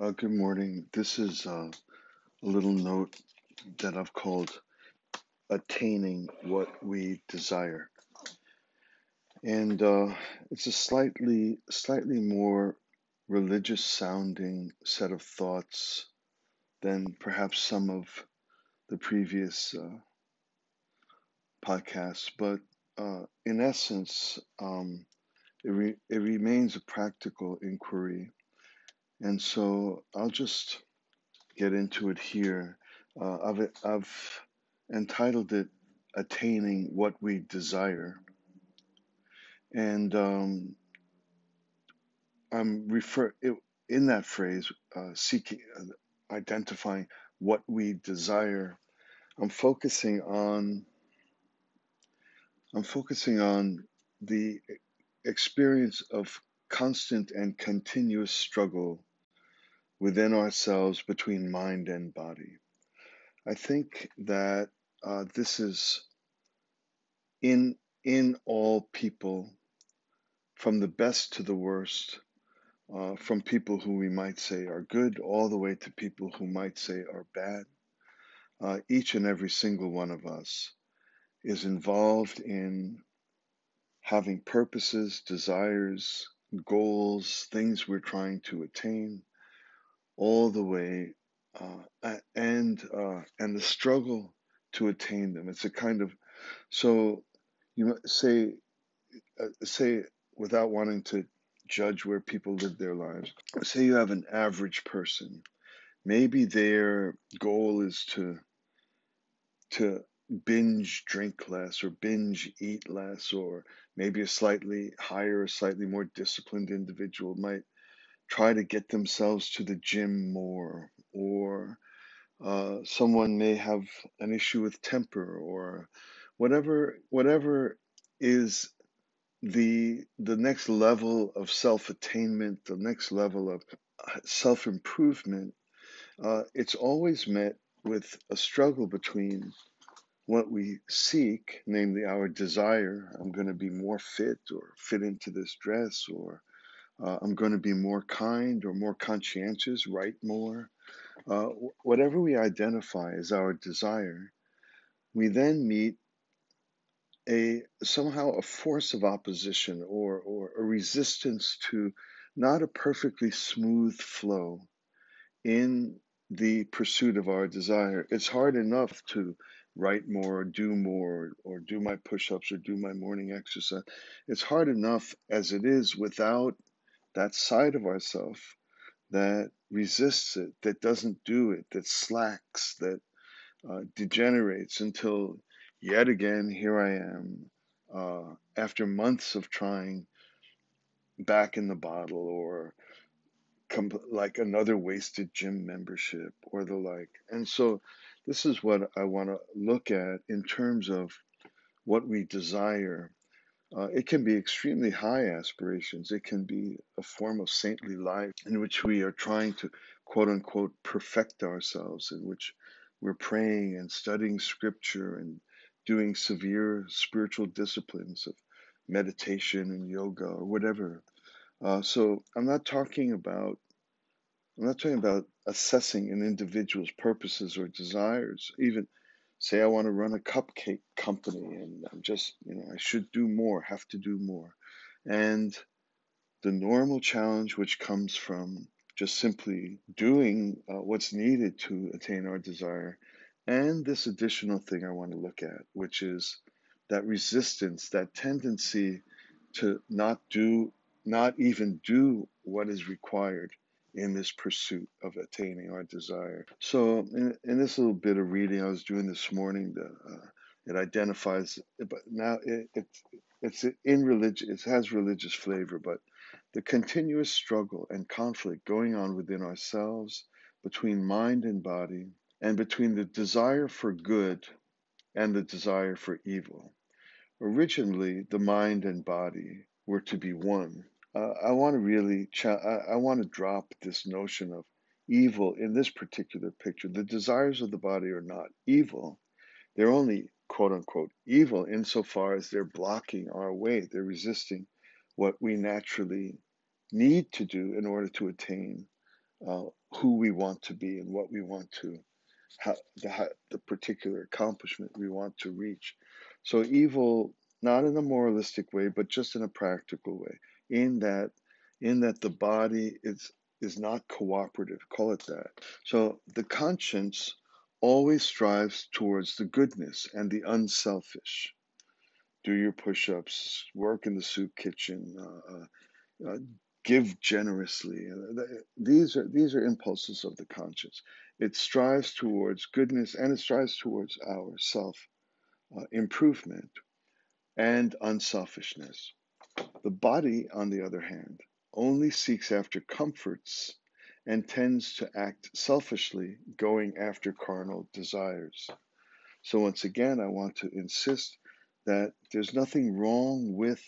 Uh, good morning. This is uh, a little note that I've called Attaining What We Desire. And uh, it's a slightly, slightly more religious sounding set of thoughts than perhaps some of the previous uh, podcasts. But uh, in essence, um, it, re- it remains a practical inquiry. And so I'll just get into it here. Uh, I've, I've entitled it Attaining What We Desire. And um, I'm refer in that phrase, uh, seeking, uh, identifying what we desire. I'm focusing on, I'm focusing on the experience of constant and continuous struggle within ourselves between mind and body. I think that uh, this is in in all people, from the best to the worst, uh, from people who we might say are good, all the way to people who might say are bad. Uh, each and every single one of us is involved in having purposes, desires, goals, things we're trying to attain, all the way, uh, and uh, and the struggle to attain them. It's a kind of so you say uh, say without wanting to judge where people live their lives. Say you have an average person. Maybe their goal is to to binge drink less or binge eat less or maybe a slightly higher or slightly more disciplined individual might try to get themselves to the gym more, or uh, someone may have an issue with temper, or whatever whatever is the the next level of self attainment, the next level of self improvement. Uh, it's always met with a struggle between what we seek, namely our desire. I'm going to be more fit or fit into this dress or uh, I'm going to be more kind or more conscientious, write more. Uh, whatever we identify as our desire, we then meet a somehow a force of opposition or, or a resistance to not a perfectly smooth flow in the pursuit of our desire. It's hard enough to write more, or do more, or do my push ups, or do my morning exercise. It's hard enough as it is without that side of ourself that resists it, that doesn't do it, that slacks, that uh, degenerates until yet again here I am uh, after months of trying back in the bottle or like another wasted gym membership or the like. And so this is what I want to look at in terms of what we desire uh, it can be extremely high aspirations. It can be a form of saintly life in which we are trying to, quote unquote, perfect ourselves, in which we're praying and studying scripture and doing severe spiritual disciplines of meditation and yoga or whatever. Uh, so I'm not talking about I'm not talking about assessing an individual's purposes or desires, even say I want to run a cupcake company and I'm just, you know, I should do more, have to do more. And the normal challenge which comes from just simply doing uh, what's needed to attain our desire. And this additional thing I want to look at, which is that resistance, that tendency to not do, not even do what is required in this pursuit of attaining our desire. So, in, in this little bit of reading I was doing this morning, the, uh, it identifies, but now it, it, it's in religion, it has religious flavor, but the continuous struggle and conflict going on within ourselves, between mind and body, and between the desire for good and the desire for evil. Originally, the mind and body were to be one uh, I want to really, cha- I, I want to drop this notion of evil in this particular picture. The desires of the body are not evil. They're only quote unquote evil insofar as they're blocking our way. They're resisting what we naturally need to do in order to attain uh, who we want to be and what we want to, how, the, the particular accomplishment we want to reach. So evil, not in a moralistic way, but just in a practical way, in that, in that the body is is not cooperative. Call it that. So the conscience always strives towards the goodness and the unselfish. Do your push-ups, work in the soup kitchen, uh, uh, uh, give generously. These are these are impulses of the conscience. It strives towards goodness and it strives towards our self uh, improvement and unselfishness. The body, on the other hand, only seeks after comforts and tends to act selfishly, going after carnal desires. So, once again, I want to insist that there's nothing wrong with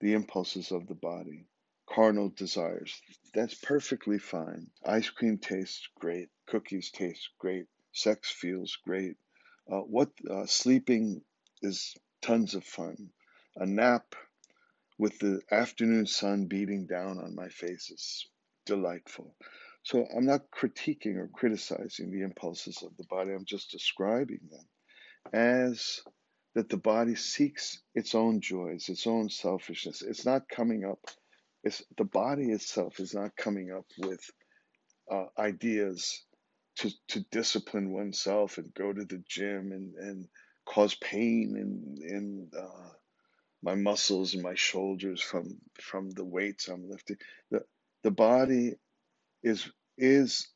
the impulses of the body, carnal desires. That's perfectly fine. Ice cream tastes great, cookies taste great, sex feels great. Uh, what uh, sleeping is tons of fun. A nap with the afternoon sun beating down on my face is delightful. So I'm not critiquing or criticizing the impulses of the body. I'm just describing them as that the body seeks its own joys, its own selfishness. It's not coming up. It's the body itself is not coming up with uh, ideas to to discipline oneself and go to the gym and and cause pain in in uh, my muscles and my shoulders from from the weights I'm lifting. The the body is is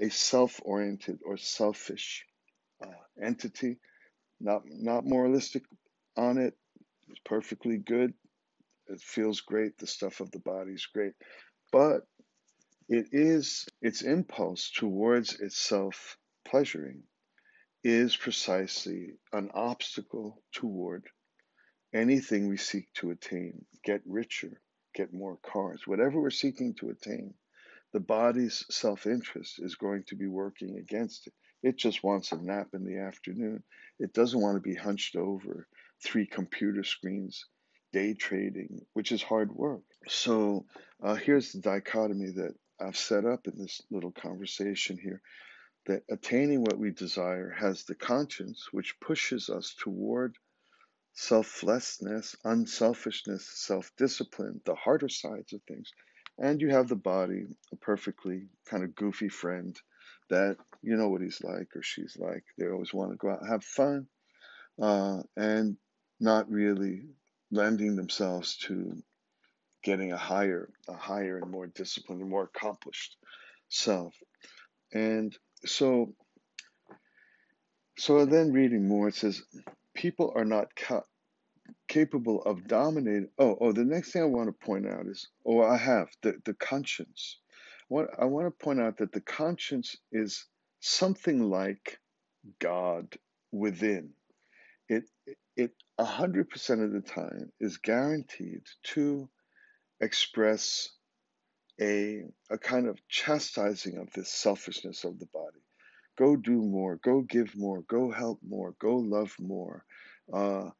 a self-oriented or selfish uh, entity not not moralistic on it. It's perfectly good. It feels great. The stuff of the body is great, but it is its impulse towards itself pleasuring is precisely an obstacle toward anything we seek to attain. Get richer, get more cars, whatever we're seeking to attain. The body's self interest is going to be working against it. It just wants a nap in the afternoon. It doesn't want to be hunched over three computer screens, day trading, which is hard work. So uh, here's the dichotomy that I've set up in this little conversation here that attaining what we desire has the conscience, which pushes us toward selflessness, unselfishness, self discipline, the harder sides of things. And you have the body, a perfectly kind of goofy friend that you know what he's like or she's like. They always want to go out and have fun uh, and not really lending themselves to getting a higher, a higher and more disciplined and more accomplished self. And so, so then reading more, it says, people are not ca- capable of dominating. Oh, oh, the next thing I want to point out is, oh, I have the, the conscience what I want to point out that the conscience is something like God within. It it hundred percent of the time is guaranteed to express a a kind of chastising of this selfishness of the body. Go do more. Go give more. Go help more. Go love more. Uh,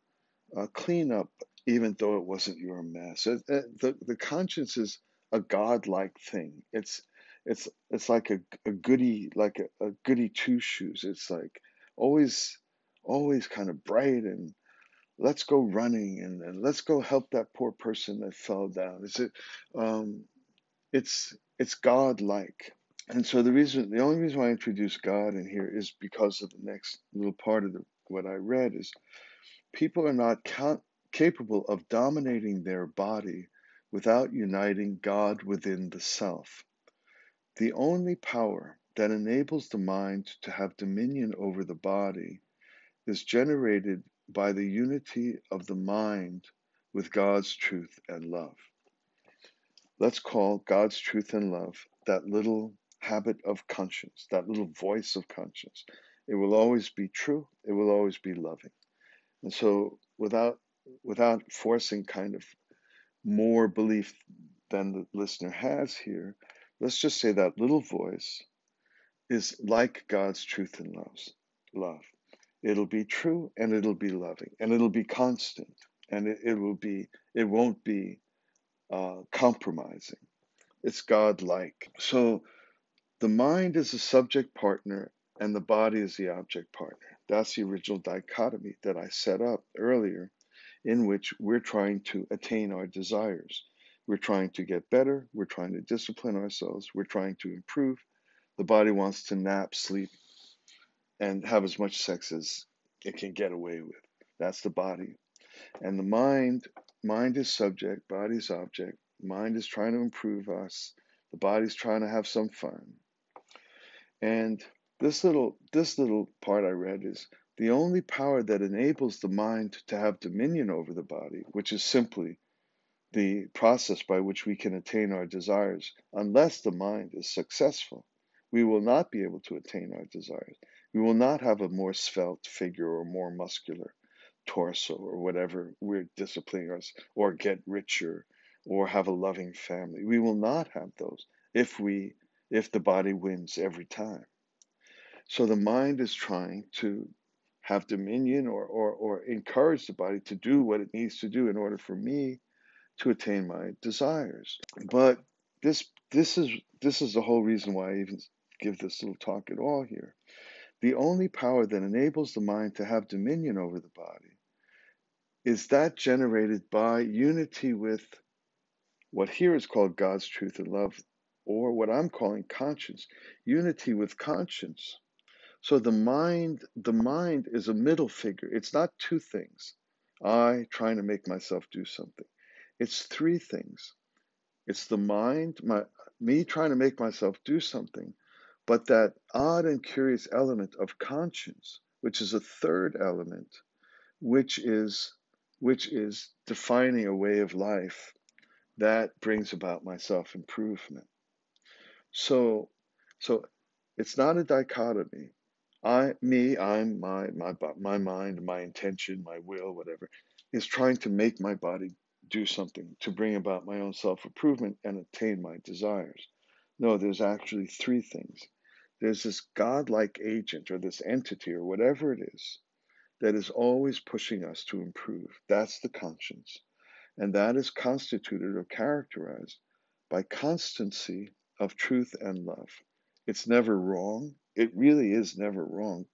uh, clean up, even though it wasn't your mess. It, it, the the conscience is a godlike thing. It's it's it's like a, a goody like a, a goody two shoes. It's like always always kind of bright and let's go running and, and let's go help that poor person that fell down. Is it um it's it's godlike. And so the reason the only reason why I introduce God in here is because of the next little part of the, what I read is people are not ca- capable of dominating their body without uniting God within the self. The only power that enables the mind to have dominion over the body is generated by the unity of the mind with God's truth and love. Let's call God's truth and love that little habit of conscience, that little voice of conscience. It will always be true, it will always be loving. And so without without forcing kind of more belief than the listener has here, let's just say that little voice is like God's truth and loves, love. It'll be true and it'll be loving and it'll be constant and it, it will be, it won't be uh, compromising. It's God-like. So the mind is the subject partner and the body is the object partner. That's the original dichotomy that I set up earlier, in which we're trying to attain our desires. We're trying to get better. We're trying to discipline ourselves. We're trying to improve. The body wants to nap, sleep, and have as much sex as it can get away with. That's the body. And the mind, mind is subject, body is object. Mind is trying to improve us. The body's trying to have some fun. And this little this little part I read is the only power that enables the mind to have dominion over the body, which is simply the process by which we can attain our desires. Unless the mind is successful, we will not be able to attain our desires. We will not have a more svelte figure or more muscular torso or whatever we're disciplining us or get richer or have a loving family. We will not have those if we if the body wins every time. So the mind is trying to have dominion or, or, or encourage the body to do what it needs to do in order for me to attain my desires. But this this is this is the whole reason why I even give this little talk at all here. The only power that enables the mind to have dominion over the body is that generated by unity with what here is called God's truth and love, or what I'm calling conscience, unity with conscience. So the mind, the mind is a middle figure. It's not two things. I trying to make myself do something. It's three things. It's the mind, my me trying to make myself do something, but that odd and curious element of conscience, which is a third element, which is which is defining a way of life that brings about my self improvement. So, so it's not a dichotomy. I, me, I'm my, my, my mind, my intention, my will, whatever, is trying to make my body do something to bring about my own self improvement and attain my desires. No, there's actually three things. There's this godlike agent or this entity or whatever it is that is always pushing us to improve. That's the conscience. And that is constituted or characterized by constancy of truth and love. It's never wrong. It really is never wrong.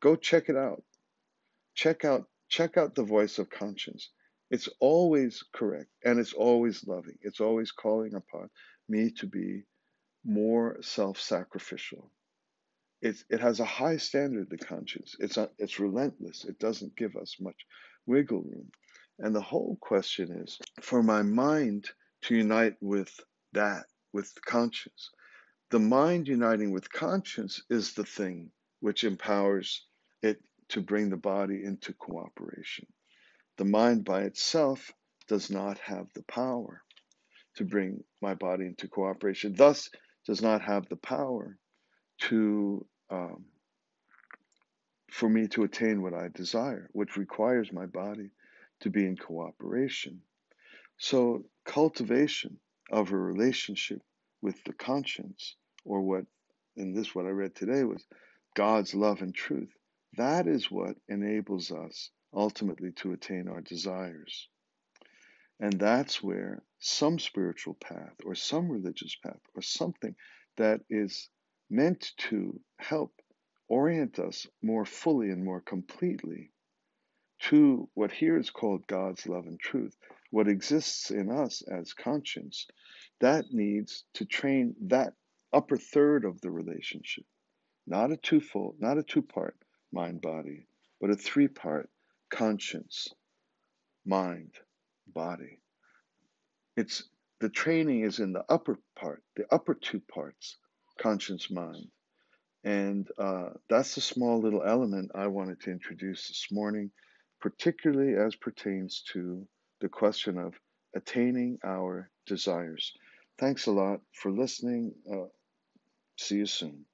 Go check it out. Check out check out the voice of conscience. It's always correct and it's always loving. It's always calling upon me to be more self-sacrificial. It, it has a high standard, the conscience. It's, a, it's relentless. It doesn't give us much wiggle room. And the whole question is for my mind to unite with that, with conscience. The mind uniting with conscience is the thing which empowers it to bring the body into cooperation. The mind by itself does not have the power to bring my body into cooperation, thus, does not have the power to um, for me to attain what I desire, which requires my body to be in cooperation. So, cultivation of a relationship with the conscience, or what in this, what I read today was God's love and truth, that is what enables us ultimately to attain our desires. And that's where some spiritual path or some religious path or something that is meant to help orient us more fully and more completely to what here is called God's love and truth, what exists in us as conscience, that needs to train that upper third of the relationship, not a twofold, not a two part mind body, but a three part conscience, mind, body. It's the training is in the upper part, the upper two parts, conscience, mind. And uh, that's the small little element I wanted to introduce this morning particularly as pertains to the question of attaining our desires. Thanks a lot for listening. Uh, see you soon.